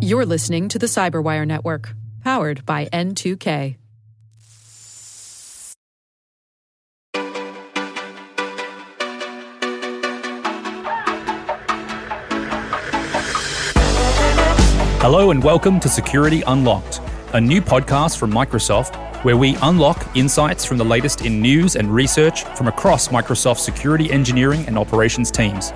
You're listening to the Cyberwire Network, powered by N2K. Hello and welcome to Security Unlocked, a new podcast from Microsoft where we unlock insights from the latest in news and research from across Microsoft's security engineering and operations teams.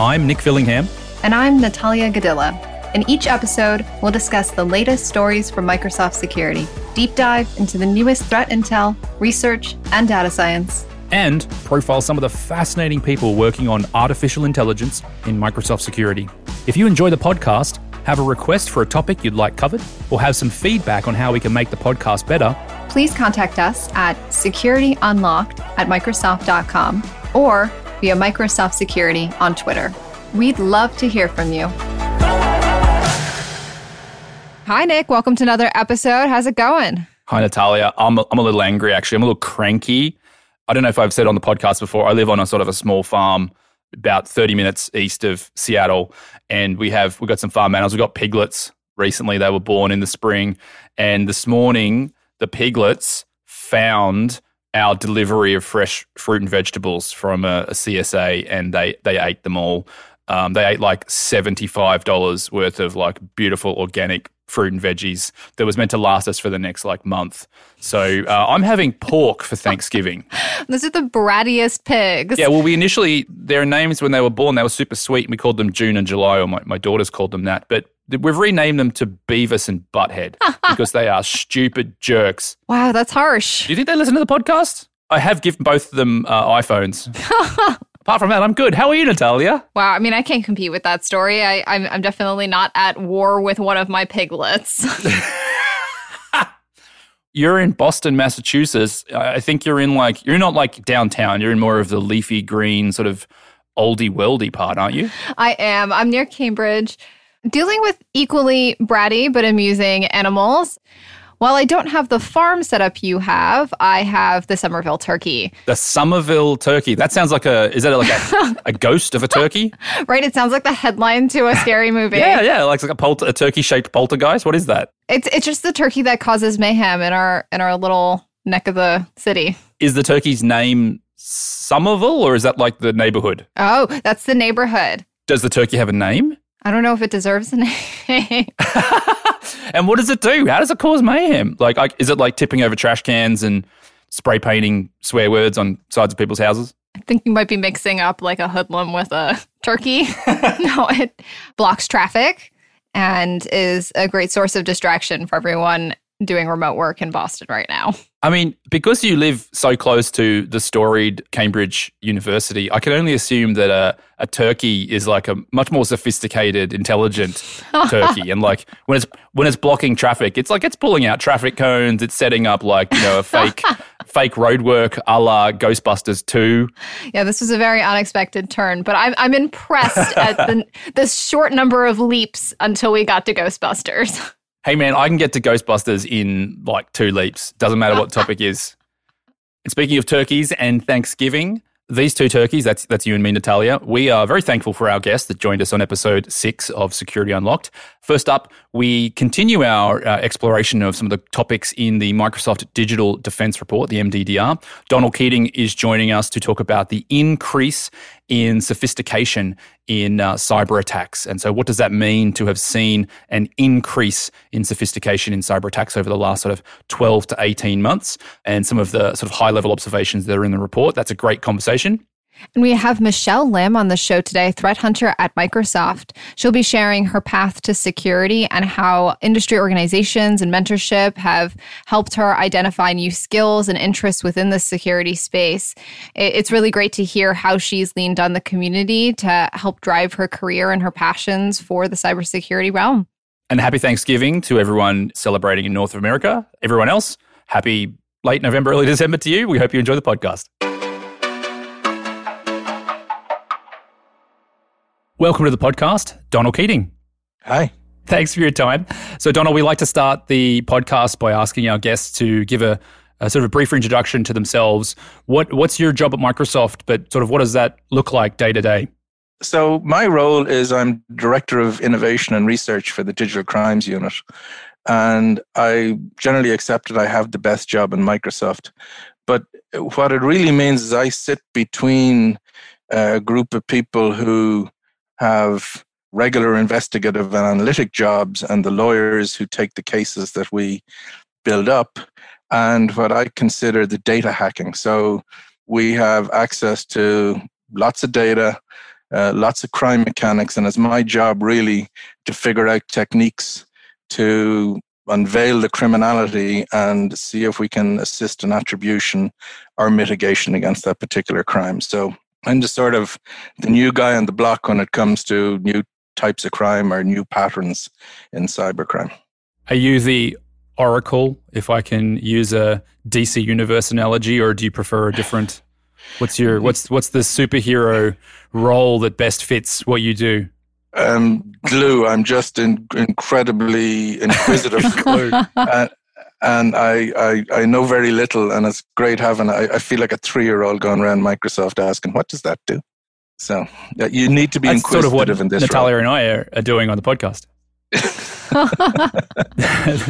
I'm Nick Fillingham. And I'm Natalia Godyla. In each episode, we'll discuss the latest stories from Microsoft Security, deep dive into the newest threat intel, research, and data science, and profile some of the fascinating people working on artificial intelligence in Microsoft Security. If you enjoy the podcast, have a request for a topic you'd like covered, or have some feedback on how we can make the podcast better, please contact us at securityunlocked at Microsoft.com or via Microsoft Security on Twitter. We'd love to hear from you. Hi, Nick. Welcome to another episode. How's it going? Hi, Natalia. I'm a, I'm a little angry, actually. I'm a little cranky. I don't know if I've said on the podcast before, I live on a sort of a small farm about 30 minutes east of Seattle. And we have, we've got some farm animals. We've got piglets recently. They were born in the spring. And this morning, the piglets found our delivery of fresh fruit and vegetables from a, a CSA and they, they ate them all. Um, they ate like $75 worth of like beautiful organic fruit and veggies that was meant to last us for the next like month. So uh, I'm having pork for Thanksgiving. Those are the brattiest pigs. Yeah, well, we initially, their names when they were born, they were super sweet. And we called them June and July, or my, my daughters called them that. But we've renamed them to Beavis and Butthead because they are stupid jerks. Wow, that's harsh. Do you think they listen to the podcast? I have given both of them uh, iPhones. Apart from that, I'm good. How are you, Natalia? Wow, I mean, I can't compete with that story. I, I'm, I'm definitely not at war with one of my piglets. you're in Boston, Massachusetts. I think you're in like you're not like downtown. You're in more of the leafy green sort of oldie worldy part, aren't you? I am. I'm near Cambridge, dealing with equally bratty but amusing animals. While I don't have the farm setup you have, I have the Somerville turkey. The Somerville turkey. That sounds like a is that like a, a ghost of a turkey? right. It sounds like the headline to a scary movie. yeah, yeah. Like, like a, polter, a turkey shaped poltergeist. What is that? It's it's just the turkey that causes mayhem in our in our little neck of the city. Is the turkey's name Somerville or is that like the neighborhood? Oh, that's the neighborhood. Does the turkey have a name? I don't know if it deserves a name. and what does it do? How does it cause mayhem? Like, like, is it like tipping over trash cans and spray painting swear words on sides of people's houses? I think you might be mixing up like a hoodlum with a turkey. no, it blocks traffic and is a great source of distraction for everyone doing remote work in Boston right now. I mean, because you live so close to the storied Cambridge University, I can only assume that a, a turkey is like a much more sophisticated, intelligent turkey. And like when it's when it's blocking traffic, it's like it's pulling out traffic cones, it's setting up like, you know, a fake fake roadwork a la Ghostbusters 2. Yeah, this was a very unexpected turn, but I'm I'm impressed at the the short number of leaps until we got to Ghostbusters. Hey man, I can get to Ghostbusters in like two leaps. Doesn't matter what topic is. And speaking of turkeys and Thanksgiving, these two turkeys, that's that's you and me, Natalia. We are very thankful for our guest that joined us on episode six of Security Unlocked. First up, we continue our uh, exploration of some of the topics in the Microsoft Digital Defense Report, the MDDR. Donald Keating is joining us to talk about the increase in sophistication in uh, cyber attacks. And so, what does that mean to have seen an increase in sophistication in cyber attacks over the last sort of 12 to 18 months? And some of the sort of high level observations that are in the report. That's a great conversation. And we have Michelle Lim on the show today, threat hunter at Microsoft. She'll be sharing her path to security and how industry organizations and mentorship have helped her identify new skills and interests within the security space. It's really great to hear how she's leaned on the community to help drive her career and her passions for the cybersecurity realm. And happy Thanksgiving to everyone celebrating in North America. Everyone else, happy late November, early December to you. We hope you enjoy the podcast. Welcome to the podcast, Donald Keating. Hi. Thanks for your time. So, Donald, we like to start the podcast by asking our guests to give a, a, sort of a brief introduction to themselves. What What's your job at Microsoft, but sort of what does that look like day to day? So, my role is I'm Director of Innovation and Research for the Digital Crimes Unit. And I generally accept that I have the best job in Microsoft. But what it really means is I sit between a group of people who have regular investigative and analytic jobs and the lawyers who take the cases that we build up and what I consider the data hacking. So we have access to lots of data, uh, lots of crime mechanics, and it's my job really to figure out techniques to unveil the criminality and see if we can assist in attribution or mitigation against that particular crime. So I'm just sort of the new guy on the block when it comes to new types of crime or new patterns in cybercrime. Are you the Oracle, if I can use a DC Universe analogy, or do you prefer a different? What's your what's what's the superhero role that best fits what you do? Um, glue. I'm just in, incredibly inquisitive, and, and I, I I know very little, and it's great having. I, I feel like a three year old going around Microsoft asking, "What does that do?" So you need to be That's inquisitive sort of what in this. Natalia role. and I are, are doing on the podcast.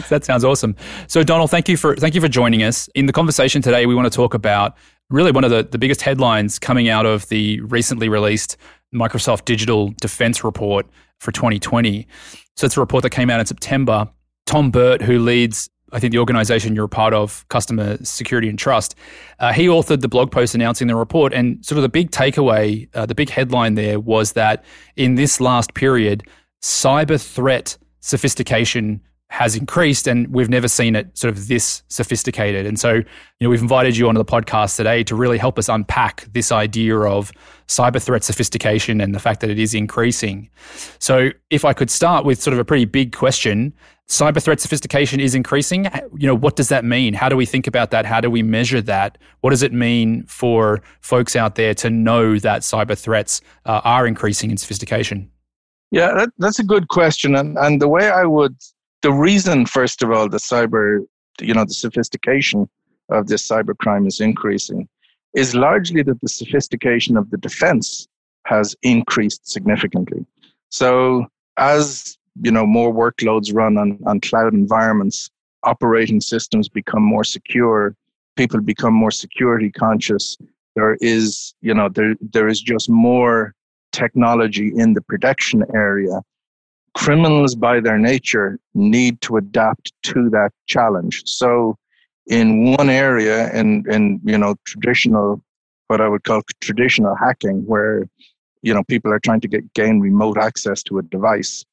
that sounds awesome. So Donald, thank you for thank you for joining us. In the conversation today, we want to talk about really one of the, the biggest headlines coming out of the recently released Microsoft Digital Defense Report for 2020. So it's a report that came out in September. Tom Burt, who leads I think the organization you're a part of, Customer Security and Trust, uh, he authored the blog post announcing the report. And sort of the big takeaway, uh, the big headline there was that in this last period, cyber threat sophistication has increased and we've never seen it sort of this sophisticated. And so, you know, we've invited you onto the podcast today to really help us unpack this idea of cyber threat sophistication and the fact that it is increasing. So, if I could start with sort of a pretty big question, cyber threat sophistication is increasing. You know, what does that mean? How do we think about that? How do we measure that? What does it mean for folks out there to know that cyber threats uh, are increasing in sophistication? Yeah, that, that's a good question. And, and the way I would, the reason, first of all, the cyber, you know, the sophistication of this cyber crime is increasing is largely that the sophistication of the defense has increased significantly. So as, you know, more workloads run on, on cloud environments, operating systems become more secure, people become more security conscious. There is, you know, there, there is just more technology in the protection area, criminals by their nature need to adapt to that challenge. So in one area in, in you know traditional what I would call traditional hacking, where you know people are trying to get gain remote access to a device,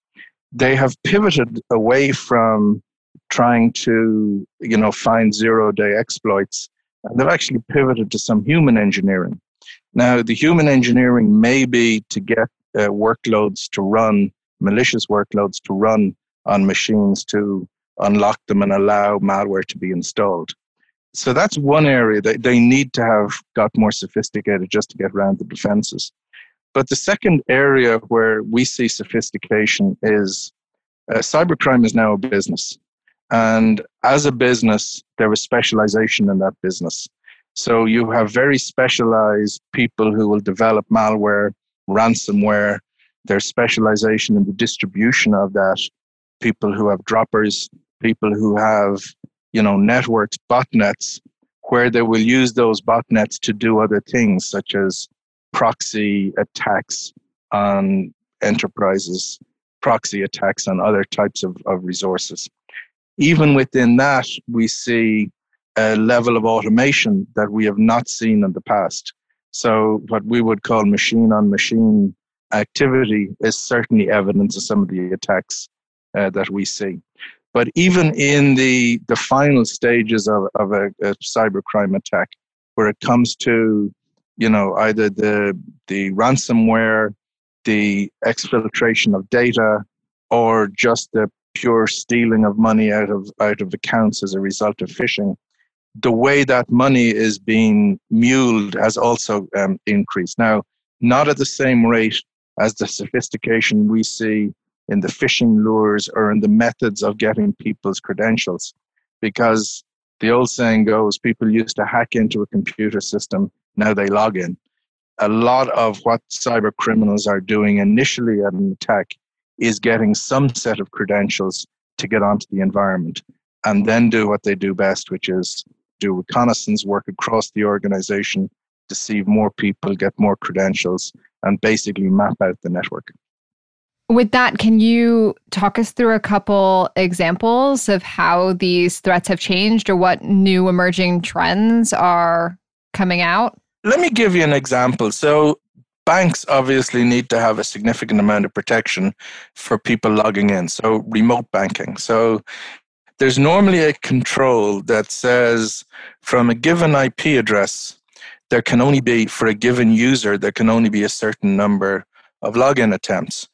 they have pivoted away from trying to you know find zero day exploits. and They've actually pivoted to some human engineering. Now, the human engineering may be to get uh, workloads to run, malicious workloads to run on machines to unlock them and allow malware to be installed. So that's one area that they need to have got more sophisticated just to get around the defenses. But the second area where we see sophistication is uh, cybercrime is now a business. And as a business, there is specialization in that business. So you have very specialized people who will develop malware, ransomware, their specialization in the distribution of that, people who have droppers, people who have, you know, networks, botnets, where they will use those botnets to do other things such as proxy attacks on enterprises, proxy attacks on other types of, of resources. Even within that, we see a level of automation that we have not seen in the past. So, what we would call machine on machine activity is certainly evidence of some of the attacks uh, that we see. But even in the, the final stages of, of a, a cybercrime attack, where it comes to you know either the the ransomware, the exfiltration of data, or just the pure stealing of money out of out of accounts as a result of phishing, the way that money is being muled has also um, increased. Now, not at the same rate as the sophistication we see in the phishing lures or in the methods of getting people's credentials, because the old saying goes people used to hack into a computer system, now they log in. a lot of what cyber criminals are doing initially at an attack is getting some set of credentials to get onto the environment and then do what they do best, which is do reconnaissance work across the organization, deceive more people, get more credentials, and basically map out the network. With that, can you talk us through a couple examples of how these threats have changed or what new emerging trends are coming out? Let me give you an example. So, banks obviously need to have a significant amount of protection for people logging in. So, remote banking. So, there's normally a control that says from a given IP address, there can only be, for a given user, there can only be a certain number of login attempts.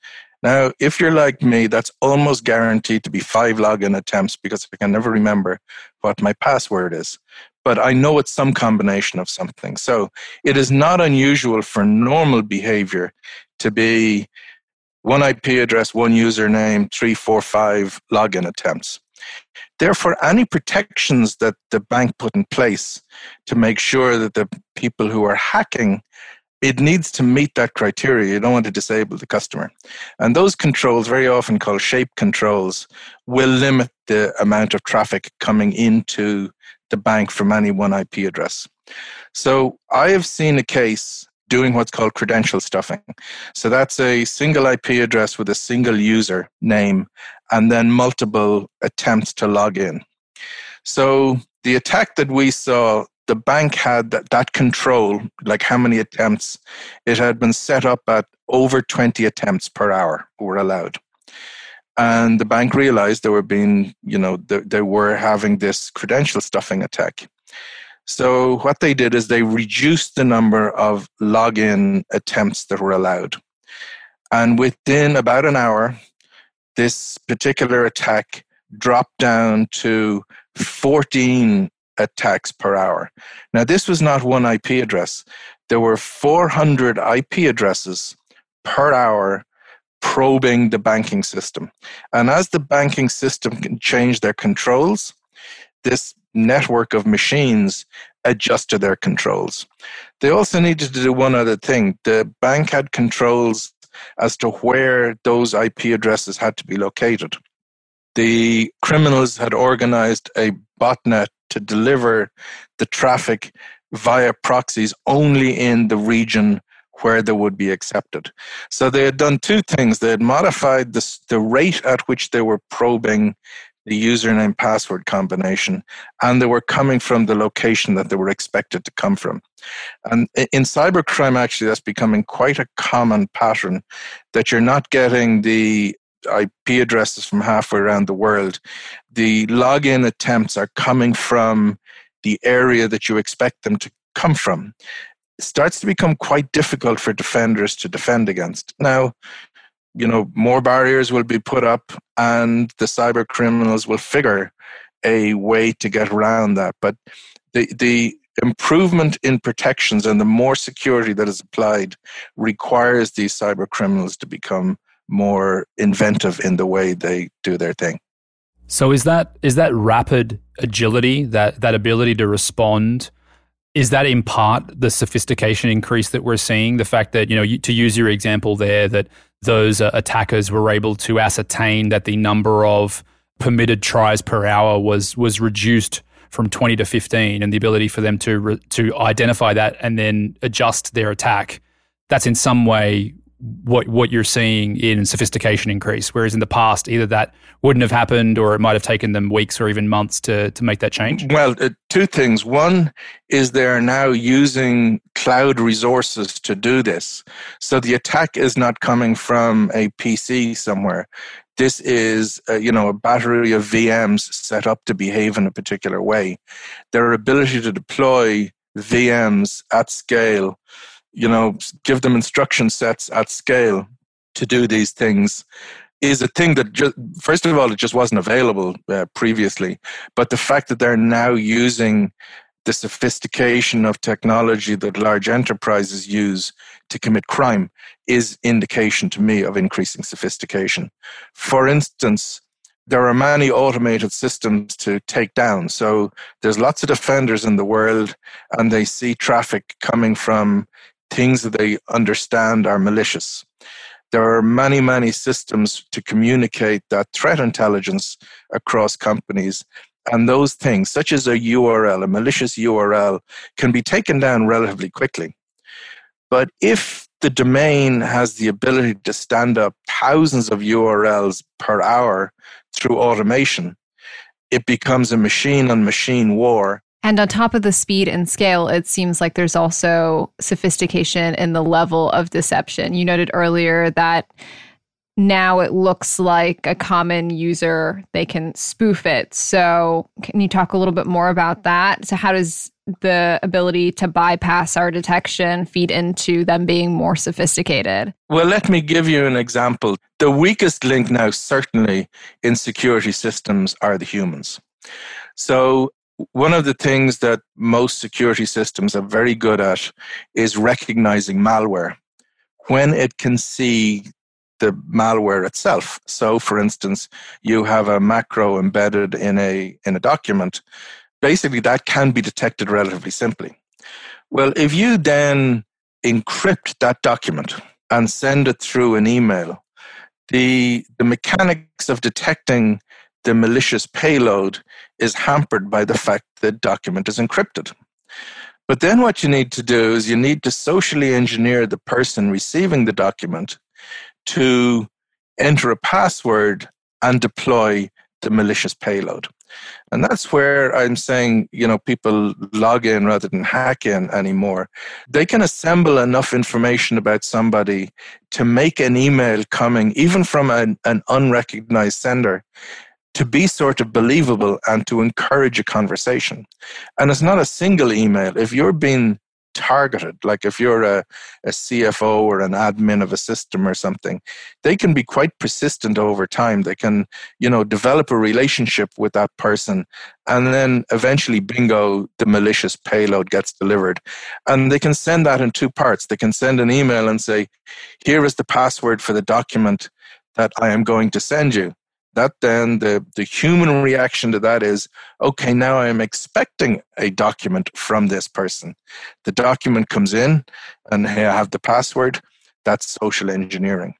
Now, if you're like me, that's almost guaranteed to be five login attempts because I can never remember what my password is. But I know it's some combination of something. So it is not unusual for normal behavior to be one IP address, one username, three, four, five login attempts. Therefore, any protections that the bank put in place to make sure that the people who are hacking it needs to meet that criteria. You don't want to disable the customer. And those controls, very often called shape controls, will limit the amount of traffic coming into the bank from any one IP address. So I have seen a case doing what's called credential stuffing. So that's a single IP address with a single user name and then multiple attempts to log in. So the attack that we saw the bank had that, that control, like how many attempts, it had been set up at over 20 attempts per hour were allowed. And the bank realized they were being, you know, they, they were having this credential stuffing attack. So what they did is they reduced the number of login attempts that were allowed. And within about an hour, this particular attack dropped down to 14 attacks per hour. Now, this was not one IP address. There were 400 IP addresses per hour probing the banking system. And as the banking system can change their controls, this network of machines adjust to their controls. They also needed to do one other thing. The bank had controls as to where those IP addresses had to be located. The criminals had organized a botnet to deliver the traffic via proxies only in the region where they would be accepted. So they had done two things. They had modified the, the rate at which they were probing the username password combination, and they were coming from the location that they were expected to come from. And in cybercrime, actually, that's becoming quite a common pattern that you're not getting the IP addresses from halfway around the world, the login attempts are coming from the area that you expect them to come from. Starts to become quite difficult for defenders to defend against. Now, you know, more barriers will be put up and the cyber criminals will figure a way to get around that. But the, the improvement in protections and the more security that is applied requires these cyber criminals to become more inventive in the way they do their thing. So is that is that rapid agility, that that ability to respond, is that in part the sophistication increase that we're seeing? The fact that you know, to use your example there, that those uh, attackers were able to ascertain that the number of permitted tries per hour was was reduced from 20 to 15 and the ability for them to re- to identify that and then adjust their attack that's in some way what what you're seeing in sophistication increase. Whereas in the past, either that wouldn't have happened, or it might have taken them weeks or even months to to make that change. Well, uh, two things. One is they're now using cloud resources to do this, so the attack is not coming from a PC somewhere. This is, uh, you know, a battery of VMs set up to behave in a particular way. Their ability to deploy VMs at scale you know, give them instruction sets at scale to do these things is a thing that just, first of all it just wasn't available uh, previously. But the fact that they're now using the sophistication of technology that large enterprises use to commit crime is indication to me of increasing sophistication. For instance there are many automated systems to take down. So there's lots of defenders in the world and they see traffic coming from things that they understand are malicious. There are many, many systems to communicate that threat intelligence across companies. And those things, such as a URL, a malicious URL, can be taken down relatively quickly. But if the domain has the ability to stand up thousands of URLs per hour through automation, it becomes a machine on machine war and on top of the speed and scale, it seems like there's also sophistication in the level of deception. You noted earlier that now it looks like a common user, they can spoof it. So, can you talk a little bit more about that? So, how does the ability to bypass our detection feed into them being more sophisticated? Well, let me give you an example. The weakest link now, certainly in security systems, are the humans. So, one of the things that most security systems are very good at is recognizing malware when it can see the malware itself. So, for instance, you have a macro embedded in a in a document. Basically, that can be detected relatively simply. Well, if you then encrypt that document and send it through an email, the the mechanics of detecting the malicious payload is hampered by the fact that the document is encrypted. But then what you need to do is you need to socially engineer the person receiving the document to enter a password and deploy the malicious payload. And that's where I'm saying, you know, people log in rather than hack in anymore. They can assemble enough information about somebody to make an email coming, even from an, an unrecognized sender, to be sort of believable and to encourage a conversation. And it's not a single email. If you're being targeted, like if you're a, a CFO or an admin of a system or something, they can be quite persistent over time. They can, you know, develop a relationship with that person and then eventually bingo, the malicious payload gets delivered. And they can send that in two parts. They can send an email and say, here is the password for the document that I am going to send you that then the, the human reaction to that is okay now i'm expecting a document from this person. The document comes in and i have the password. That's social engineering.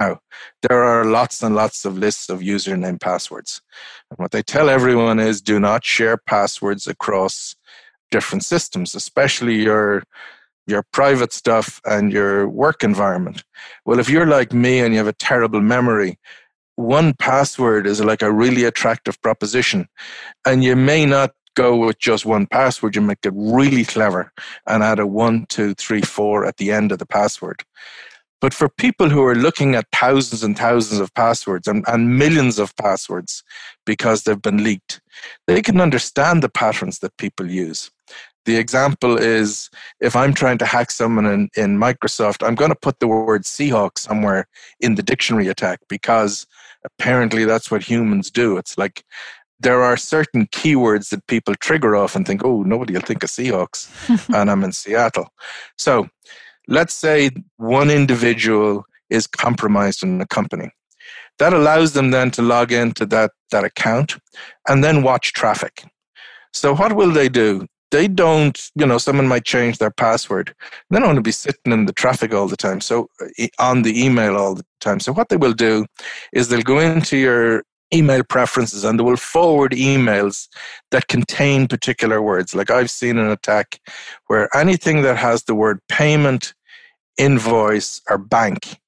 Now there are lots and lots of lists of username passwords. And what they tell everyone is do not share passwords across different systems especially your your private stuff and your work environment. Well if you're like me and you have a terrible memory one password is like a really attractive proposition. And you may not go with just one password. You might get really clever and add a one, two, three, four at the end of the password. But for people who are looking at thousands and thousands of passwords and, and millions of passwords because they've been leaked, they can understand the patterns that people use. The example is if I'm trying to hack someone in, in Microsoft, I'm going to put the word Seahawk somewhere in the dictionary attack because apparently that's what humans do. It's like there are certain keywords that people trigger off and think, oh, nobody will think of Seahawks, and I'm in Seattle. So let's say one individual is compromised in a company. That allows them then to log into that, that account and then watch traffic. So what will they do? They don't, you know, someone might change their password. They don't want to be sitting in the traffic all the time. So on the email all the time. So what they will do is they'll go into your email preferences and they will forward emails that contain particular words. Like I've seen an attack where anything that has the word payment, invoice, or bank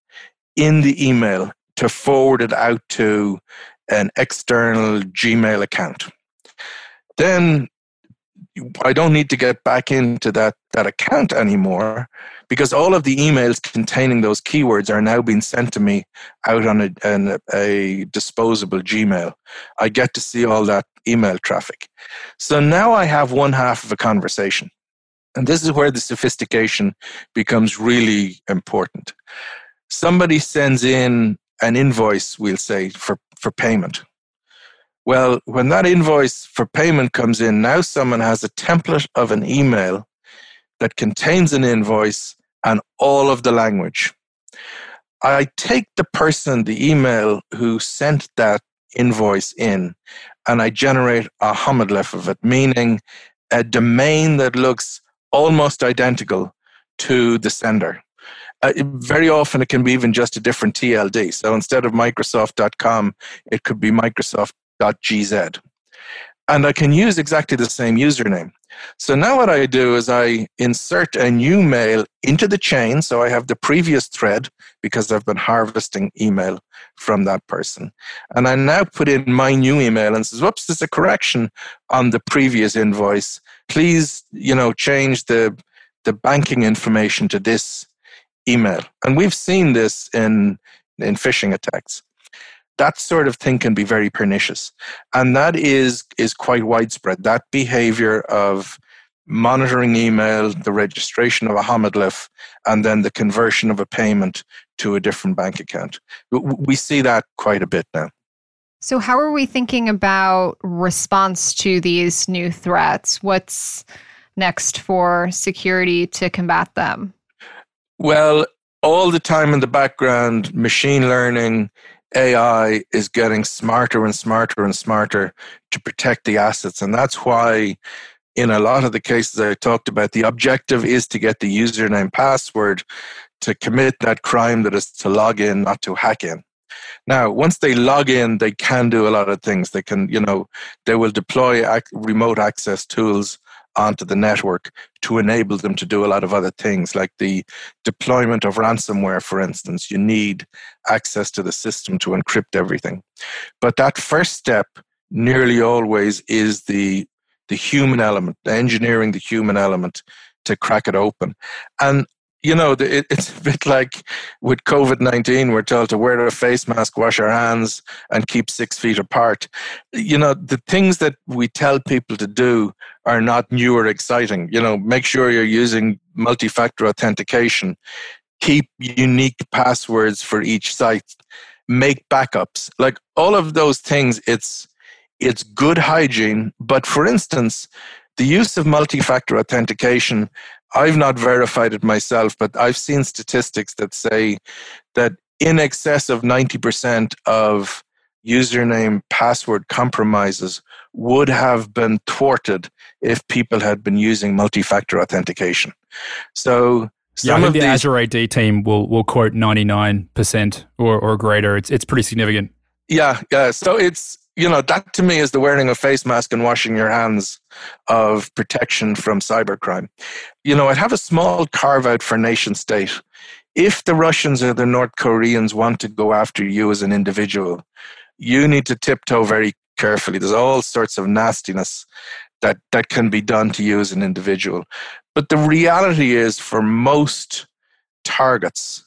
in the email to forward it out to an external Gmail account. Then I don't need to get back into that, that account anymore because all of the emails containing those keywords are now being sent to me out on a, an, a disposable Gmail. I get to see all that email traffic. So now I have one half of a conversation. And this is where the sophistication becomes really important. Somebody sends in an invoice, we'll say, for, for payment. Well, when that invoice for payment comes in, now someone has a template of an email that contains an invoice and all of the language. I take the person, the email who sent that invoice in, and I generate a homoglyph of it, meaning a domain that looks almost identical to the sender. Uh, very often it can be even just a different TLD. So instead of Microsoft.com, it could be Microsoft.gz. And I can use exactly the same username. So now what I do is I insert a new mail into the chain. So I have the previous thread because I've been harvesting email from that person. And I now put in my new email and says, whoops, there's a correction on the previous invoice. Please, you know, change the the banking information to this email. And we've seen this in in phishing attacks that sort of thing can be very pernicious. And that is is quite widespread. That behavior of monitoring email the registration of a homoglyph and then the conversion of a payment to a different bank account. We see that quite a bit now. So how are we thinking about response to these new threats? What's next for security to combat them? Well all the time in the background machine learning AI is getting smarter and smarter and smarter to protect the assets. And that's why, in a lot of the cases I talked about, the objective is to get the username password to commit that crime that is to log in, not to hack in. Now, once they log in, they can do a lot of things. They can, you know, they will deploy ac- remote access tools onto the network to enable them to do a lot of other things, like the deployment of ransomware, for instance. You need access to the system to encrypt everything. But that first step nearly always is the the human element, the engineering the human element to crack it open. And you know, it, it's a bit like with COVID 19, we're told to wear a face mask, wash our hands, and keep six feet apart. You know, the things that we tell people to do are not new or exciting. You know, make sure you're using multi factor authentication, keep unique passwords for each site, make backups. Like all of those things, it's it's good hygiene. But for instance, the use of multi factor authentication I've not verified it myself, but I've seen statistics that say that in excess of 90% of username password compromises would have been thwarted if people had been using multi-factor authentication. So yeah, I think the these, Azure AD team will will quote 99% or, or greater. It's it's pretty significant. Yeah, yeah. So it's you know, that to me is the wearing of face mask and washing your hands of protection from cybercrime. You know, I'd have a small carve out for nation state. If the Russians or the North Koreans want to go after you as an individual, you need to tiptoe very carefully. There's all sorts of nastiness that, that can be done to you as an individual. But the reality is, for most targets,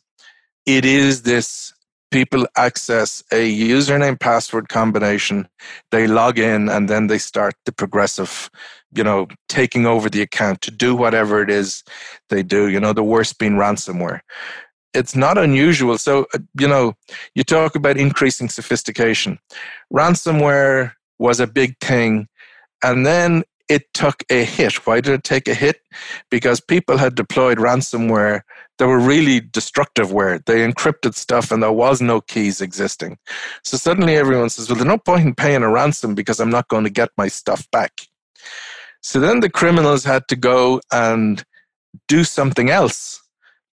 it is this people access a username password combination they log in and then they start the progressive you know taking over the account to do whatever it is they do you know the worst being ransomware it's not unusual so uh, you know you talk about increasing sophistication ransomware was a big thing and then it took a hit. Why did it take a hit? Because people had deployed ransomware that were really destructive where they encrypted stuff and there was no keys existing. So suddenly everyone says, well, there's no point in paying a ransom because I'm not going to get my stuff back. So then the criminals had to go and do something else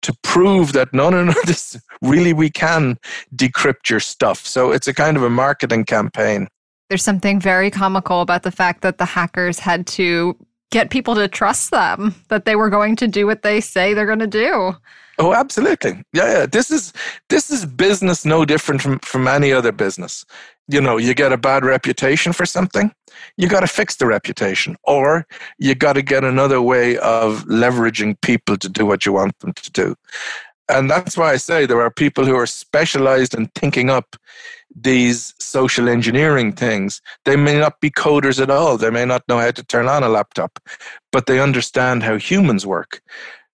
to prove that no, no, no, this really we can decrypt your stuff. So it's a kind of a marketing campaign. There's something very comical about the fact that the hackers had to get people to trust them, that they were going to do what they say they're going to do. Oh, absolutely. Yeah, yeah. This is this is business no different from, from any other business. You know, you get a bad reputation for something, you got to fix the reputation, or you got to get another way of leveraging people to do what you want them to do. And that's why I say there are people who are specialized in thinking up these social engineering things. They may not be coders at all. They may not know how to turn on a laptop, but they understand how humans work.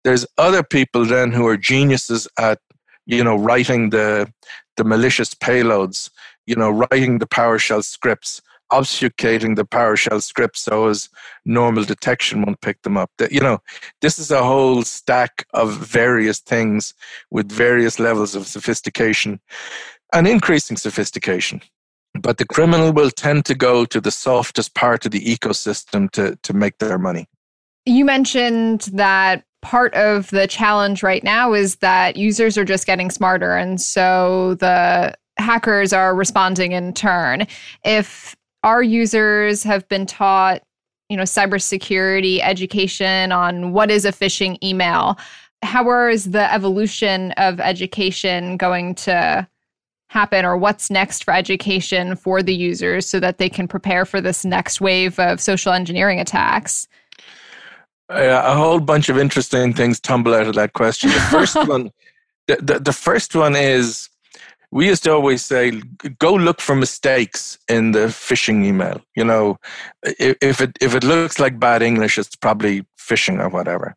There's other people then who are geniuses at, you know, writing the the malicious payloads, you know, writing the PowerShell scripts, obfuscating the PowerShell scripts so as normal detection won't pick them up. That You know, this is a whole stack of various things with various levels of sophistication and increasing sophistication. But the criminal will tend to go to the softest part of the ecosystem to, to make their money. You mentioned that part of the challenge right now is that users are just getting smarter. And so the hackers are responding in turn. If our users have been taught, you know, cybersecurity education on what is a phishing email, how is the evolution of education going to happen or what's next for education for the users so that they can prepare for this next wave of social engineering attacks? Uh, a whole bunch of interesting things tumble out of that question. The first one, the, the, the first one is we used to always say, go look for mistakes in the phishing email. You know, if it if it looks like bad English, it's probably phishing or whatever.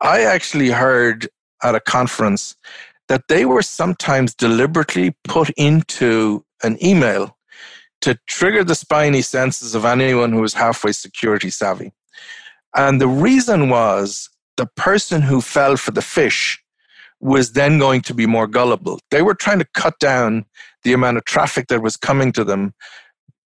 I actually heard at a conference that they were sometimes deliberately put into an email to trigger the spidey senses of anyone who was halfway security savvy. And the reason was the person who fell for the phish was then going to be more gullible. They were trying to cut down the amount of traffic that was coming to them.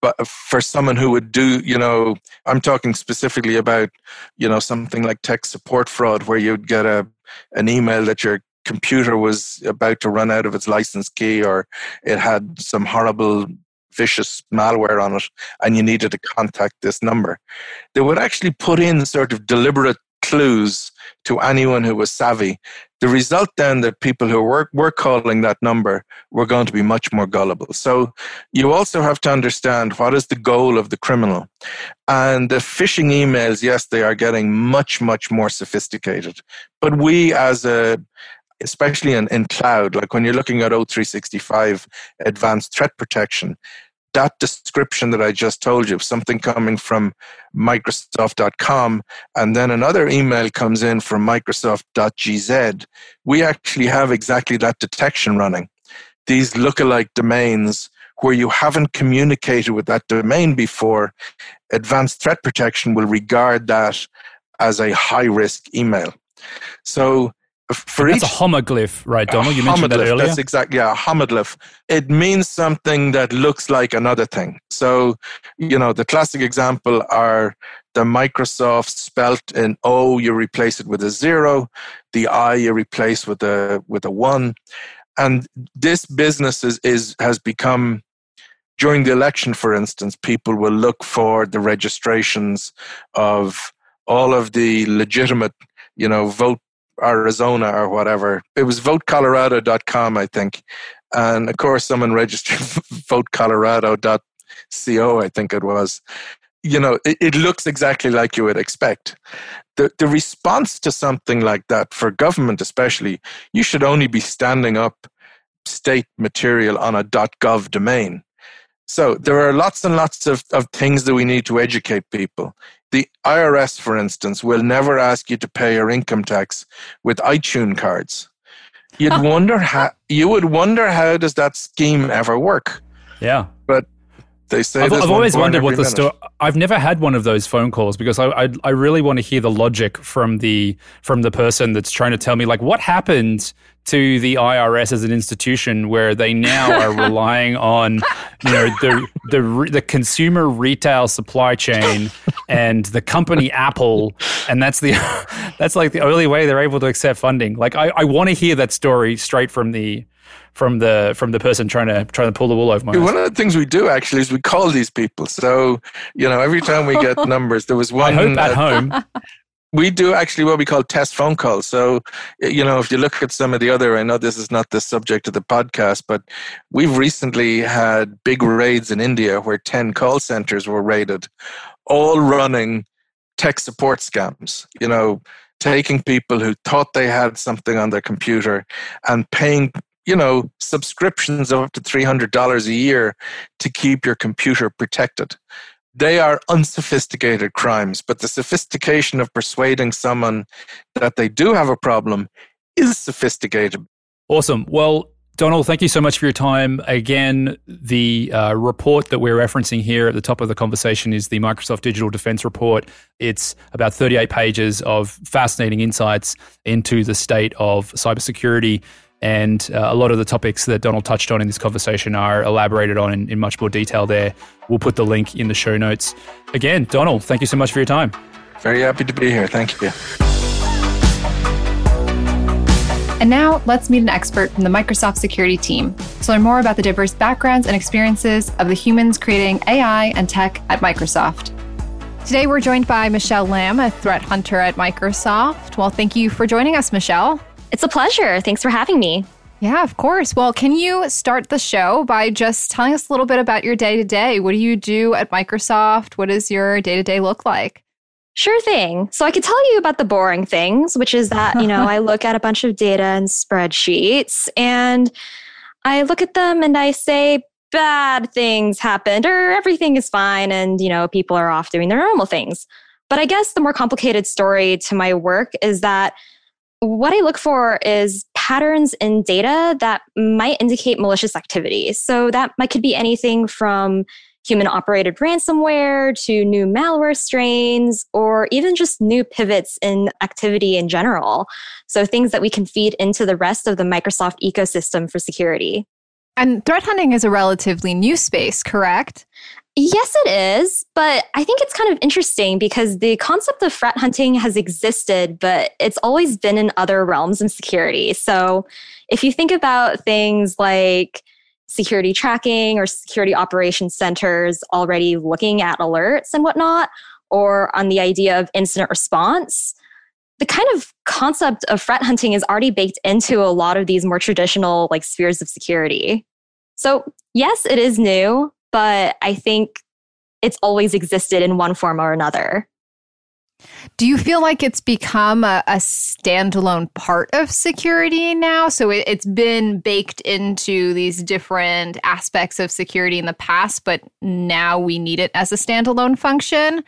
But for someone who would do, you know, I'm talking specifically about, you know, something like tech support fraud, where you'd get a an email that your computer was about to run out of its license key or it had some horrible vicious malware on it and you needed to contact this number. They would actually put in sort of deliberate clues to anyone who was savvy. The result then that people who were, were calling that number were going to be much more gullible. So you also have to understand what is the goal of the criminal. And the phishing emails, yes, they are getting much, much more sophisticated. But we as a especially in, in cloud, like when you're looking at O365 advanced threat protection, that description that I just told you, of something coming from Microsoft.com, and then another email comes in from Microsoft.gz, we actually have exactly that detection running. These lookalike domains where you haven't communicated with that domain before, advanced threat protection will regard that as a high risk email. So for that's each, a homoglyph, right, Donald? You mentioned that earlier. That's exactly yeah, a homoglyph. It means something that looks like another thing. So, you know, the classic example are the Microsoft spelt in O, you replace it with a zero. The I you replace with a with a one. And this business is, is has become during the election, for instance, people will look for the registrations of all of the legitimate, you know, vote Arizona or whatever. It was votecolorado.com, I think. And of course, someone registered votecolorado.co, I think it was. You know, it, it looks exactly like you would expect. The, the response to something like that, for government especially, you should only be standing up state material on a .gov domain. So there are lots and lots of, of things that we need to educate people. The IRS, for instance, will never ask you to pay your income tax with iTunes cards. You'd wonder how you would wonder how does that scheme ever work? Yeah, but they say I've, I've always wondered what the story. I've never had one of those phone calls because I, I, I really want to hear the logic from the from the person that's trying to tell me like what happened to the IRS as an institution where they now are relying on you know the the the consumer retail supply chain and the company Apple and that's the that's like the only way they're able to accept funding. Like I, I want to hear that story straight from the from the from the person trying to trying to pull the wool over my eyes. One of the things we do actually is we call these people. So you know, every time we get numbers, there was one. I hope at home. We do actually what we call test phone calls. So, you know, if you look at some of the other, I know this is not the subject of the podcast, but we've recently had big raids in India where 10 call centers were raided, all running tech support scams. You know, taking people who thought they had something on their computer and paying you know, subscriptions of up to $300 a year to keep your computer protected. They are unsophisticated crimes, but the sophistication of persuading someone that they do have a problem is sophisticated. Awesome. Well, Donald, thank you so much for your time. Again, the uh, report that we're referencing here at the top of the conversation is the Microsoft Digital Defense Report. It's about 38 pages of fascinating insights into the state of cybersecurity. And uh, a lot of the topics that Donald touched on in this conversation are elaborated on in, in much more detail there. We'll put the link in the show notes. Again, Donald, thank you so much for your time. Very happy to be here. Thank you. And now let's meet an expert from the Microsoft security team to learn more about the diverse backgrounds and experiences of the humans creating AI and tech at Microsoft. Today we're joined by Michelle Lam, a threat hunter at Microsoft. Well, thank you for joining us, Michelle. It's a pleasure. Thanks for having me. Yeah, of course. Well, can you start the show by just telling us a little bit about your day to day? What do you do at Microsoft? What does your day to day look like? Sure thing. So I could tell you about the boring things, which is that, you know, I look at a bunch of data and spreadsheets and I look at them and I say, bad things happened or everything is fine and, you know, people are off doing their normal things. But I guess the more complicated story to my work is that what I look for is patterns in data that might indicate malicious activity. So that might could be anything from human operated ransomware to new malware strains or even just new pivots in activity in general. So things that we can feed into the rest of the Microsoft ecosystem for security. And threat hunting is a relatively new space, correct? Yes, it is. But I think it's kind of interesting because the concept of threat hunting has existed, but it's always been in other realms of security. So if you think about things like security tracking or security operations centers already looking at alerts and whatnot, or on the idea of incident response, the kind of concept of threat hunting is already baked into a lot of these more traditional like spheres of security. So, yes, it is new, but I think it's always existed in one form or another. Do you feel like it's become a, a standalone part of security now? So it, it's been baked into these different aspects of security in the past, but now we need it as a standalone function?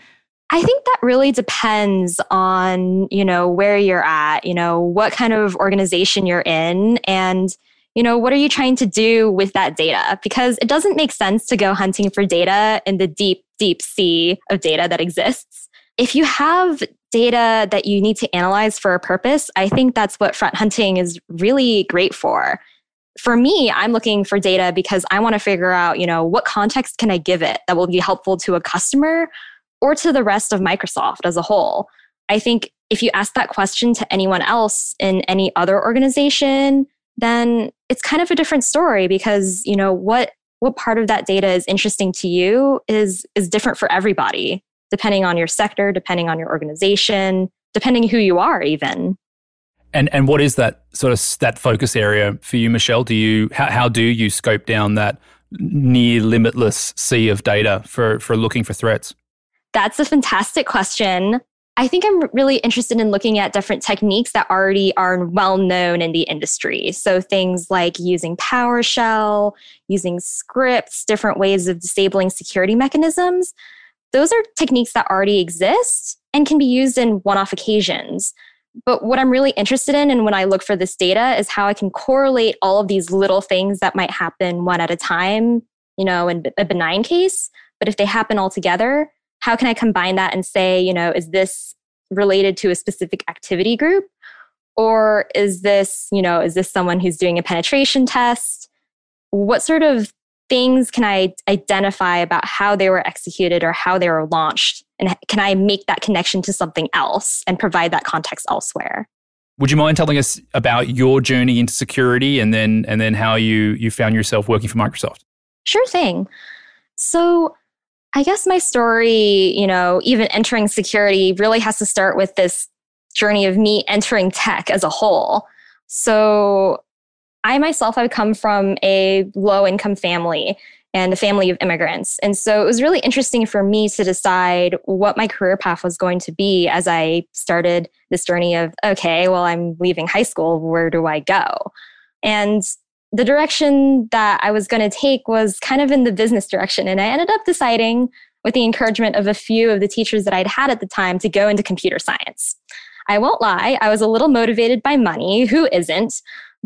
I think that really depends on, you know, where you're at, you know, what kind of organization you're in and you know, what are you trying to do with that data? Because it doesn't make sense to go hunting for data in the deep, deep sea of data that exists. If you have data that you need to analyze for a purpose, I think that's what threat hunting is really great for. For me, I'm looking for data because I want to figure out, you know, what context can I give it that will be helpful to a customer or to the rest of Microsoft as a whole. I think if you ask that question to anyone else in any other organization, then it's kind of a different story because, you know, what what part of that data is interesting to you is is different for everybody depending on your sector, depending on your organization, depending who you are even. And and what is that sort of that focus area for you, Michelle? Do you how, how do you scope down that near limitless sea of data for for looking for threats? That's a fantastic question. I think I'm really interested in looking at different techniques that already are well known in the industry. So things like using PowerShell, using scripts, different ways of disabling security mechanisms. Those are techniques that already exist and can be used in one off occasions. But what I'm really interested in, and when I look for this data, is how I can correlate all of these little things that might happen one at a time, you know, in a benign case. But if they happen all together, how can I combine that and say, you know, is this related to a specific activity group? Or is this, you know, is this someone who's doing a penetration test? What sort of things can I identify about how they were executed or how they were launched? And can I make that connection to something else and provide that context elsewhere? Would you mind telling us about your journey into security and then and then how you you found yourself working for Microsoft? Sure thing. So I guess my story, you know, even entering security really has to start with this journey of me entering tech as a whole. So I myself, I've come from a low income family and a family of immigrants. And so it was really interesting for me to decide what my career path was going to be as I started this journey of, okay, well, I'm leaving high school. Where do I go? And the direction that I was going to take was kind of in the business direction. And I ended up deciding, with the encouragement of a few of the teachers that I'd had at the time, to go into computer science. I won't lie, I was a little motivated by money. Who isn't?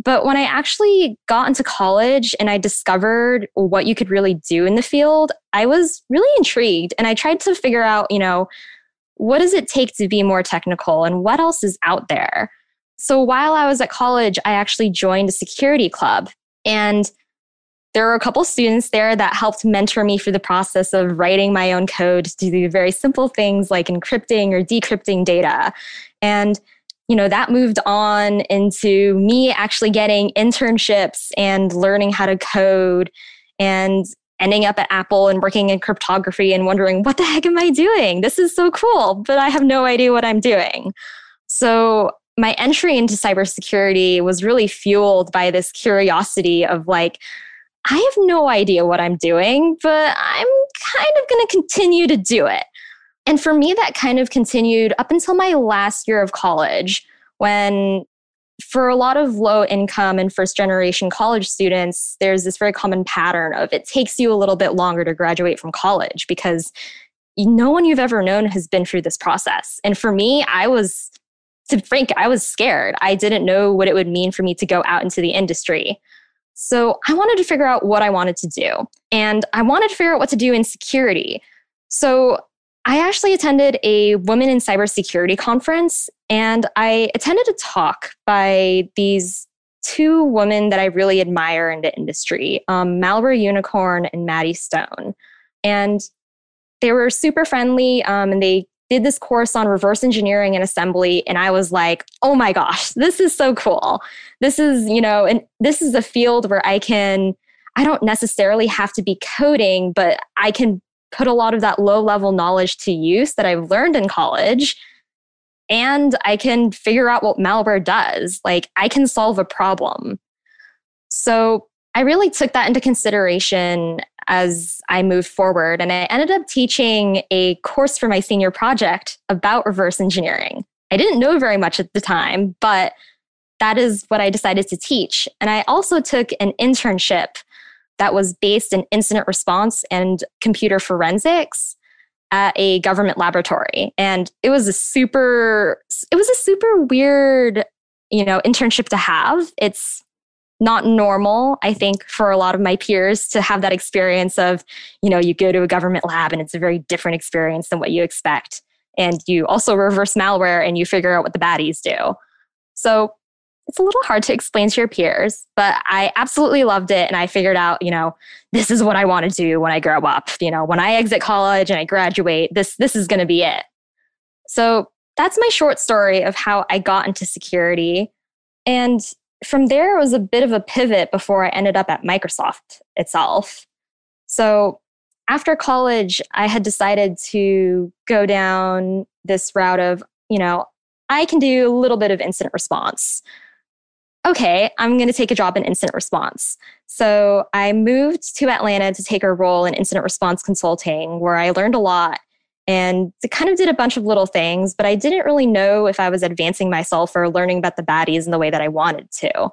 But when I actually got into college and I discovered what you could really do in the field, I was really intrigued and I tried to figure out, you know, what does it take to be more technical and what else is out there? So while I was at college, I actually joined a security club and there were a couple students there that helped mentor me through the process of writing my own code to do very simple things like encrypting or decrypting data. And you know, that moved on into me actually getting internships and learning how to code and ending up at Apple and working in cryptography and wondering, what the heck am I doing? This is so cool, but I have no idea what I'm doing. So my entry into cybersecurity was really fueled by this curiosity of like, I have no idea what I'm doing, but I'm kind of going to continue to do it. And for me, that kind of continued up until my last year of college when for a lot of low income and first generation college students, there's this very common pattern of it takes you a little bit longer to graduate from college because no one you've ever known has been through this process. And for me, I was, to frank, I was scared. I didn't know what it would mean for me to go out into the industry. So I wanted to figure out what I wanted to do. And I wanted to figure out what to do in security. So I actually attended a Women in Cybersecurity conference and I attended a talk by these two women that I really admire in the industry um, Malware Unicorn and Maddie Stone. And they were super friendly um, and they did this course on reverse engineering and assembly and i was like oh my gosh this is so cool. This is you know and this is a field where i can i don't necessarily have to be coding but i can put a lot of that low level knowledge to use that i've learned in college and i can figure out what malware does. Like i can solve a problem. So i really took that into consideration as I moved forward. And I ended up teaching a course for my senior project about reverse engineering. I didn't know very much at the time, but that is what I decided to teach. And I also took an internship that was based in incident response and computer forensics at a government laboratory. And it was a super it was a super weird, you know, internship to have. It's not normal i think for a lot of my peers to have that experience of you know you go to a government lab and it's a very different experience than what you expect. And you also reverse malware and you figure out what the baddies do. So it's a little hard to explain to your peers but i absolutely loved it and i figured out you know this is what i want to do when i grow up. You know when i exit college and i graduate this this is going to be it. So that's my short story of how i got into security. And from there, it was a bit of a pivot before I ended up at Microsoft itself. So after college, I had decided to go down this route of, you know, I can do a little bit of incident response. Okay, I'm going to take a job in incident response. So I moved to Atlanta to take a role in incident response consulting where I learned a lot and kind of did a bunch of little things, but I didn't really know if I was advancing myself or learning about the baddies in the way that I wanted to.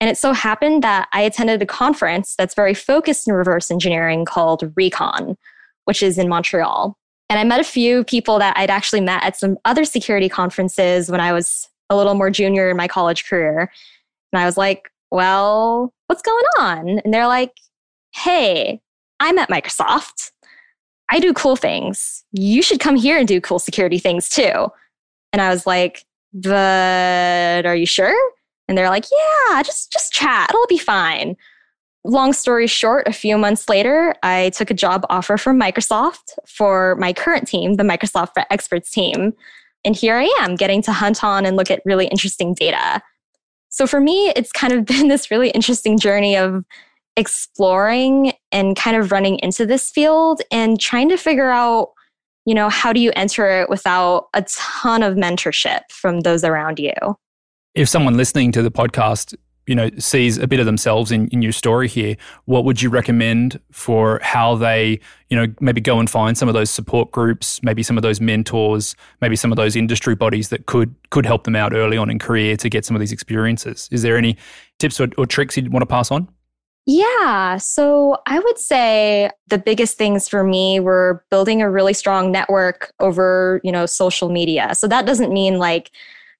And it so happened that I attended a conference that's very focused in reverse engineering called Recon, which is in Montreal. And I met a few people that I'd actually met at some other security conferences when I was a little more junior in my college career. And I was like, well, what's going on? And they're like, hey, I'm at Microsoft. I do cool things. You should come here and do cool security things too. And I was like, but are you sure? And they're like, yeah, just just chat. It'll be fine. Long story short, a few months later, I took a job offer from Microsoft for my current team, the Microsoft Experts team. And here I am getting to hunt on and look at really interesting data. So for me, it's kind of been this really interesting journey of exploring and kind of running into this field and trying to figure out you know how do you enter it without a ton of mentorship from those around you? If someone listening to the podcast you know sees a bit of themselves in, in your story here what would you recommend for how they you know maybe go and find some of those support groups maybe some of those mentors maybe some of those industry bodies that could could help them out early on in career to get some of these experiences? Is there any tips or, or tricks you'd want to pass on yeah. So I would say the biggest things for me were building a really strong network over, you know, social media. So that doesn't mean like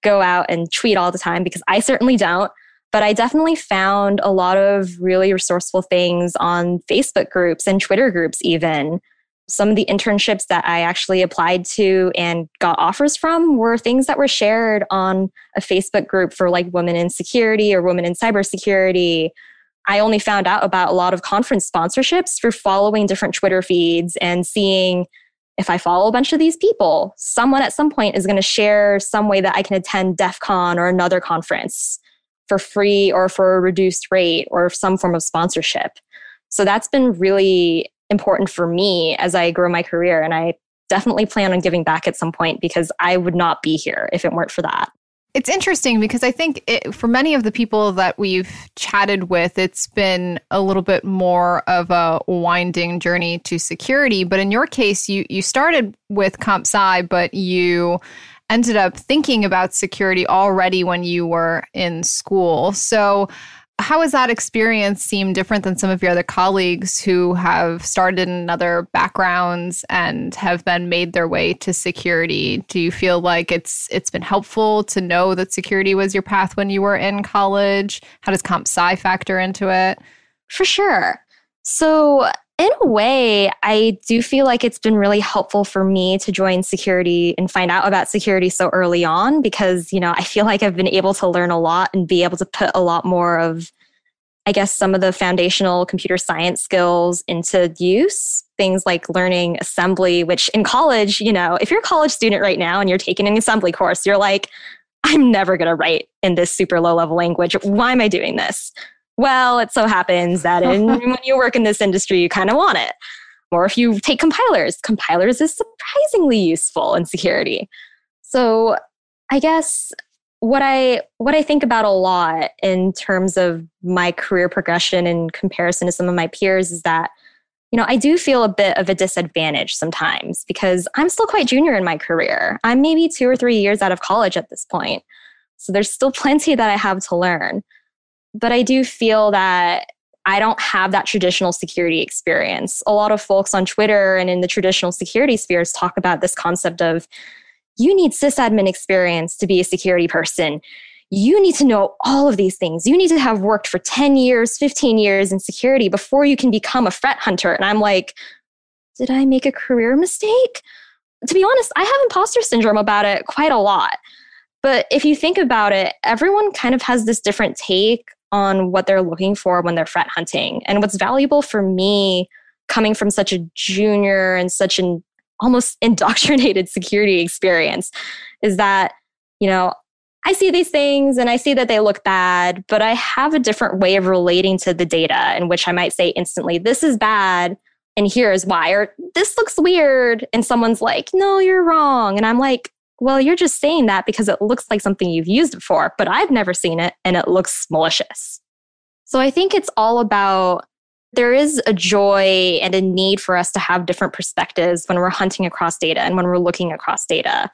go out and tweet all the time because I certainly don't. But I definitely found a lot of really resourceful things on Facebook groups and Twitter groups, even. Some of the internships that I actually applied to and got offers from were things that were shared on a Facebook group for like women in security or women in cybersecurity I only found out about a lot of conference sponsorships through following different Twitter feeds and seeing if I follow a bunch of these people, someone at some point is going to share some way that I can attend DEF CON or another conference for free or for a reduced rate or some form of sponsorship. So that's been really important for me as I grow my career. And I definitely plan on giving back at some point because I would not be here if it weren't for that. It's interesting because I think it, for many of the people that we've chatted with, it's been a little bit more of a winding journey to security. But in your case, you you started with comp sci, but you ended up thinking about security already when you were in school. So how has that experience seemed different than some of your other colleagues who have started in other backgrounds and have then made their way to security? Do you feel like it's it's been helpful to know that security was your path when you were in college? How does comp sci factor into it? For sure. So in a way, I do feel like it's been really helpful for me to join security and find out about security so early on because, you know, I feel like I've been able to learn a lot and be able to put a lot more of, I guess, some of the foundational computer science skills into use. Things like learning assembly, which in college, you know, if you're a college student right now and you're taking an assembly course, you're like, I'm never going to write in this super low level language. Why am I doing this? Well, it so happens that in, when you work in this industry, you kind of want it. Or if you take compilers, compilers is surprisingly useful in security. So I guess what I what I think about a lot in terms of my career progression in comparison to some of my peers is that you know, I do feel a bit of a disadvantage sometimes because I'm still quite junior in my career. I'm maybe 2 or 3 years out of college at this point. So there's still plenty that I have to learn. But I do feel that I don't have that traditional security experience. A lot of folks on Twitter and in the traditional security spheres talk about this concept of you need sysadmin experience to be a security person. You need to know all of these things. You need to have worked for 10 years, 15 years in security before you can become a threat hunter. And I'm like, did I make a career mistake? To be honest, I have imposter syndrome about it quite a lot. But if you think about it, everyone kind of has this different take on what they're looking for when they're threat hunting. And what's valuable for me coming from such a junior and such an almost indoctrinated security experience is that, you know, I see these things and I see that they look bad, but I have a different way of relating to the data in which I might say instantly, this is bad and here's why, or this looks weird. And someone's like, no, you're wrong. And I'm like, well, you're just saying that because it looks like something you've used before, but I've never seen it and it looks malicious. So I think it's all about there is a joy and a need for us to have different perspectives when we're hunting across data and when we're looking across data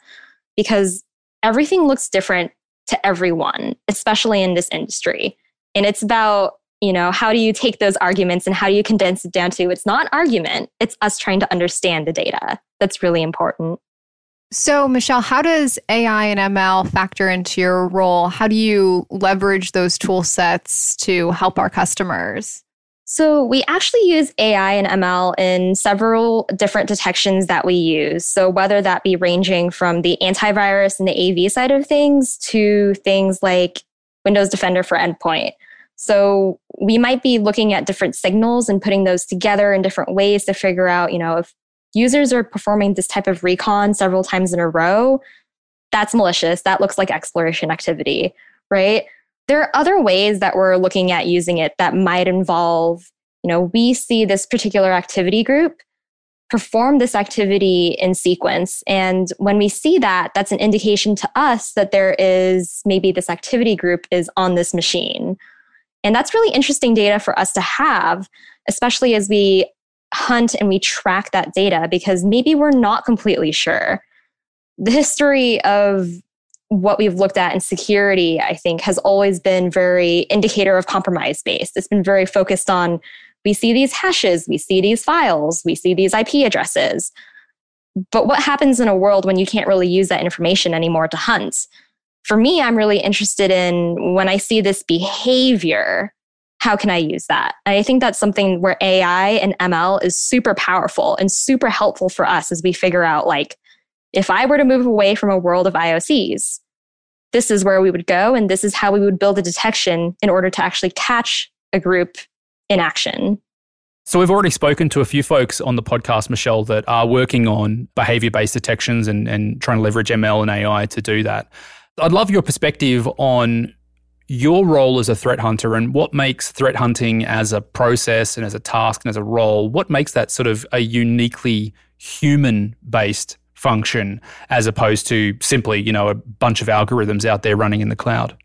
because everything looks different to everyone, especially in this industry. And it's about, you know, how do you take those arguments and how do you condense it down to it's not argument, it's us trying to understand the data. That's really important. So, Michelle, how does AI and ML factor into your role? How do you leverage those tool sets to help our customers? So, we actually use AI and ML in several different detections that we use. So, whether that be ranging from the antivirus and the AV side of things to things like Windows Defender for Endpoint. So, we might be looking at different signals and putting those together in different ways to figure out, you know, if users are performing this type of recon several times in a row, that's malicious. That looks like exploration activity, right? There are other ways that we're looking at using it that might involve, you know, we see this particular activity group perform this activity in sequence. And when we see that, that's an indication to us that there is maybe this activity group is on this machine. And that's really interesting data for us to have, especially as we hunt and we track that data because maybe we're not completely sure. The history of what we've looked at in security, I think, has always been very indicator of compromise based. It's been very focused on we see these hashes, we see these files, we see these IP addresses. But what happens in a world when you can't really use that information anymore to hunt? For me, I'm really interested in when I see this behavior how can I use that? And I think that's something where AI and ML is super powerful and super helpful for us as we figure out like, if I were to move away from a world of IOCs, this is where we would go and this is how we would build a detection in order to actually catch a group in action. So, we've already spoken to a few folks on the podcast, Michelle, that are working on behavior based detections and, and trying to leverage ML and AI to do that. I'd love your perspective on your role as a threat hunter and what makes threat hunting as a process and as a task and as a role, what makes that sort of a uniquely human based function as opposed to simply, you know, a bunch of algorithms out there running in the cloud?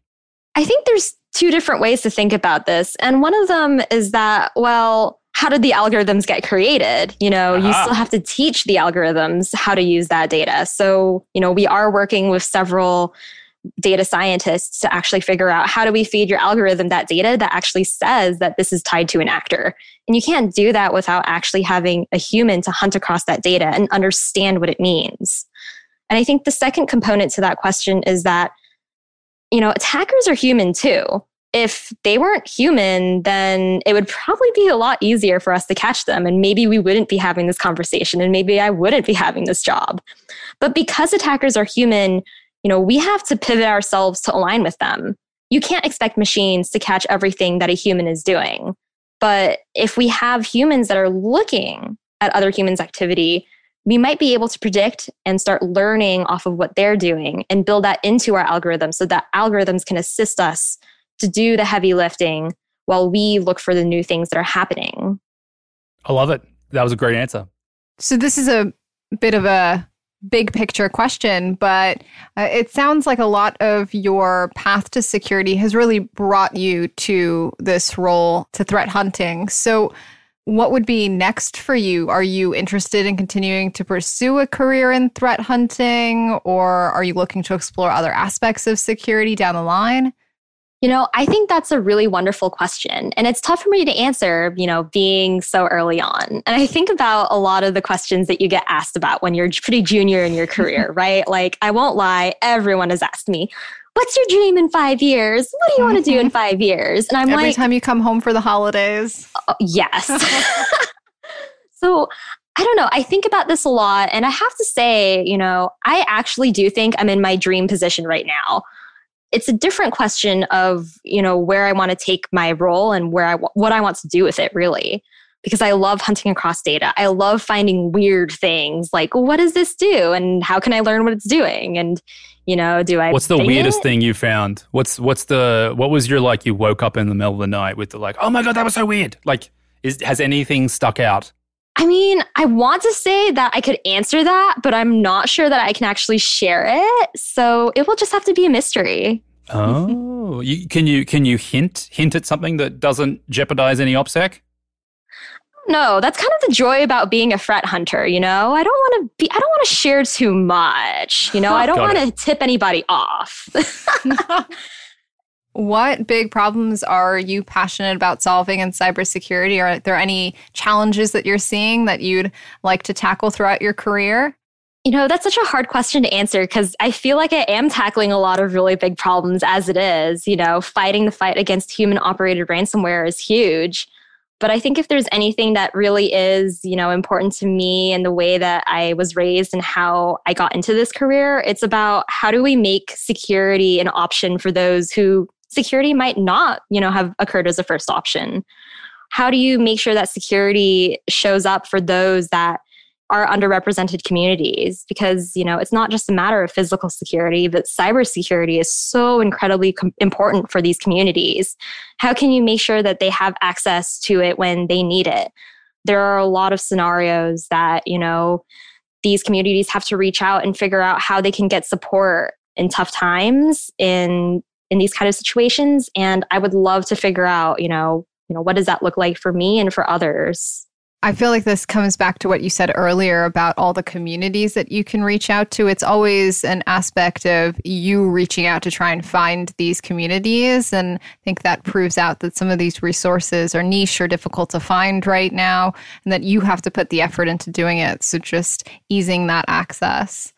I think there's two different ways to think about this. And one of them is that, well, how did the algorithms get created? You know, uh-huh. you still have to teach the algorithms how to use that data. So, you know, we are working with several data scientists to actually figure out how do we feed your algorithm that data that actually says that this is tied to an actor. And you can't do that without actually having a human to hunt across that data and understand what it means. And I think the second component to that question is that, you know, attackers are human too if they weren't human, then it would probably be a lot easier for us to catch them. And maybe we wouldn't be having this conversation and maybe I wouldn't be having this job. But because attackers are human, you know, we have to pivot ourselves to align with them. You can't expect machines to catch everything that a human is doing. But if we have humans that are looking at other humans' activity, we might be able to predict and start learning off of what they're doing and build that into our algorithms so that algorithms can assist us to do the heavy lifting while we look for the new things that are happening. I love it. That was a great answer. So, this is a bit of a big picture question, but uh, it sounds like a lot of your path to security has really brought you to this role to threat hunting. So, what would be next for you? Are you interested in continuing to pursue a career in threat hunting, or are you looking to explore other aspects of security down the line? You know, I think that's a really wonderful question. And it's tough for me to answer, you know, being so early on. And I think about a lot of the questions that you get asked about when you're pretty junior in your career, right? Like, I won't lie, everyone has asked me, What's your dream in five years? What do you want to do in mm-hmm. five years? And I'm Every like, Every time you come home for the holidays. Uh, yes. so I don't know. I think about this a lot. And I have to say, you know, I actually do think I'm in my dream position right now it's a different question of you know where i want to take my role and where i what i want to do with it really. Because i love hunting across data. I love finding weird things like what does this do? And how can i learn what it's doing? And you know do i what's the weirdest it? thing you found? What's what's the what was your like you woke up in the middle of the night with the like oh my god that was so weird. Like is has anything stuck out I mean, I want to say that I could answer that, but I'm not sure that I can actually share it. So it will just have to be a mystery. Oh, you, can you can you hint hint at something that doesn't jeopardize any OPSEC? No, that's kind of the joy about being a threat hunter, you know? I don't want to be I don't want to share too much, you know? I don't want to tip anybody off. What big problems are you passionate about solving in cybersecurity? Are there any challenges that you're seeing that you'd like to tackle throughout your career? You know, that's such a hard question to answer because I feel like I am tackling a lot of really big problems as it is. You know, fighting the fight against human operated ransomware is huge. But I think if there's anything that really is, you know, important to me and the way that I was raised and how I got into this career, it's about how do we make security an option for those who security might not, you know, have occurred as a first option. How do you make sure that security shows up for those that are underrepresented communities? Because you know it's not just a matter of physical security but cybersecurity is so incredibly com- important for these communities. How can you make sure that they have access to it when they need it? There are a lot of scenarios that you know these communities have to reach out and figure out how they can get support in tough times in in these kind of situations and i would love to figure out you know you know what does that look like for me and for others I feel like this comes back to what you said earlier about all the communities that you can reach out to. It's always an aspect of you reaching out to try and find these communities. And I think that proves out that some of these resources are niche or difficult to find right now, and that you have to put the effort into doing it. So just easing that access.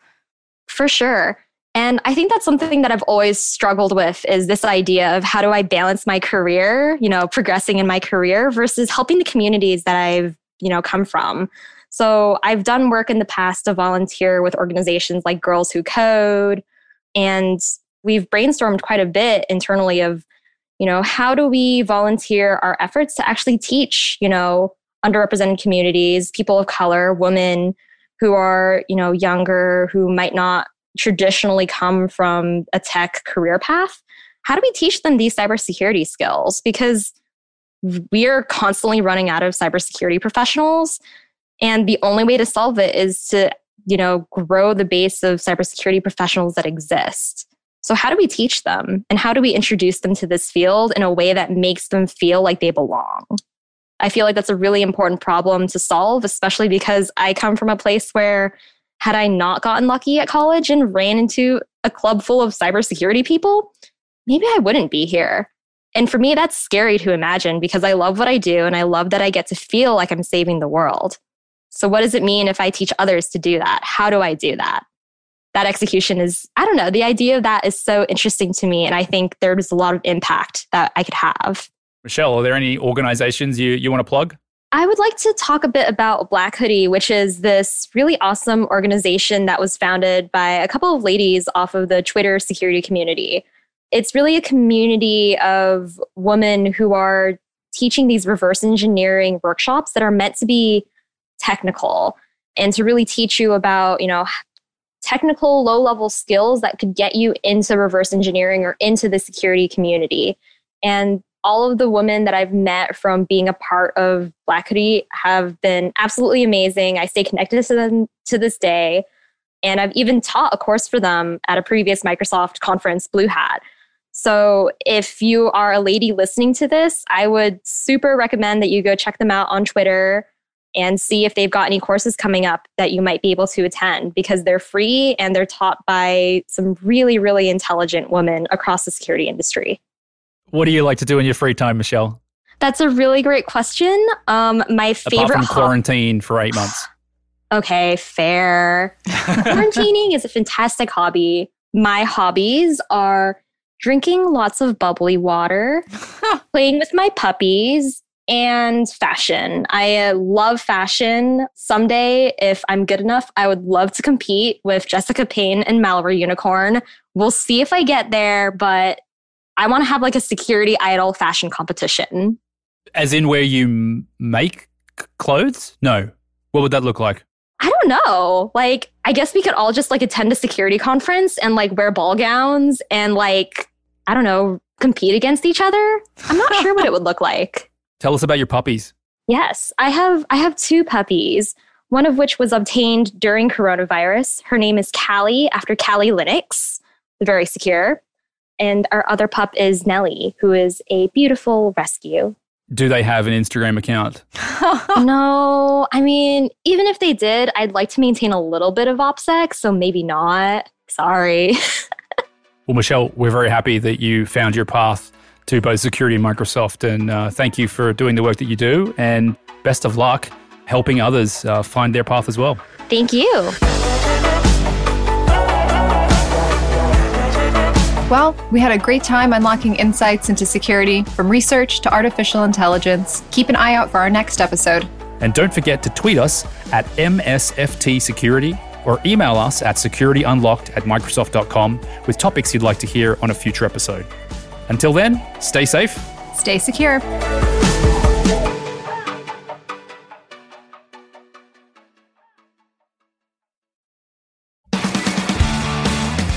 For sure. And I think that's something that I've always struggled with is this idea of how do I balance my career, you know, progressing in my career versus helping the communities that I've, you know, come from. So I've done work in the past to volunteer with organizations like Girls Who Code. And we've brainstormed quite a bit internally of, you know, how do we volunteer our efforts to actually teach, you know, underrepresented communities, people of color, women who are, you know, younger, who might not traditionally come from a tech career path, how do we teach them these cybersecurity skills? Because we are constantly running out of cybersecurity professionals. And the only way to solve it is to, you know, grow the base of cybersecurity professionals that exist. So, how do we teach them? And how do we introduce them to this field in a way that makes them feel like they belong? I feel like that's a really important problem to solve, especially because I come from a place where, had I not gotten lucky at college and ran into a club full of cybersecurity people, maybe I wouldn't be here. And for me, that's scary to imagine because I love what I do and I love that I get to feel like I'm saving the world. So, what does it mean if I teach others to do that? How do I do that? That execution is, I don't know, the idea of that is so interesting to me. And I think there's a lot of impact that I could have. Michelle, are there any organizations you, you want to plug? I would like to talk a bit about Black Hoodie, which is this really awesome organization that was founded by a couple of ladies off of the Twitter security community it's really a community of women who are teaching these reverse engineering workshops that are meant to be technical and to really teach you about, you know, technical low level skills that could get you into reverse engineering or into the security community. And all of the women that I've met from being a part of Black Hoodie have been absolutely amazing. I stay connected to them to this day. And I've even taught a course for them at a previous Microsoft conference, Blue Hat. So if you are a lady listening to this, I would super recommend that you go check them out on Twitter and see if they've got any courses coming up that you might be able to attend because they're free and they're taught by some really, really intelligent women across the security industry. What do you like to do in your free time, Michelle? That's a really great question. Um, my favorite Apart from quarantine for eight months. okay, fair. Quarantining is a fantastic hobby. My hobbies are drinking lots of bubbly water, playing with my puppies, and fashion. I uh, love fashion. Someday, if I'm good enough, I would love to compete with Jessica Payne and Malware Unicorn. We'll see if I get there, but I want to have like a security idol fashion competition. As in where you make clothes? No. What would that look like? I don't know. Like, I guess we could all just like attend a security conference and like wear ball gowns and like I don't know, compete against each other. I'm not sure what it would look like. Tell us about your puppies. Yes, I have I have two puppies, one of which was obtained during coronavirus. Her name is Callie after Kali Linux, very secure. And our other pup is Nellie, who is a beautiful rescue. Do they have an Instagram account? no, I mean, even if they did, I'd like to maintain a little bit of OPSEC, so maybe not. Sorry. Well, Michelle, we're very happy that you found your path to both security and Microsoft. And uh, thank you for doing the work that you do. And best of luck helping others uh, find their path as well. Thank you. Well, we had a great time unlocking insights into security from research to artificial intelligence. Keep an eye out for our next episode. And don't forget to tweet us at MSFT Security or email us at securityunlocked at microsoft.com with topics you'd like to hear on a future episode. Until then, stay safe, stay secure.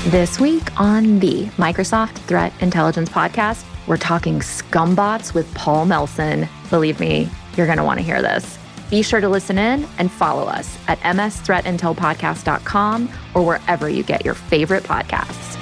This week on the Microsoft Threat Intelligence Podcast, we're talking scumbots with Paul Melson. Believe me, you're going to want to hear this. Be sure to listen in and follow us at msthreatintelpodcast.com or wherever you get your favorite podcasts.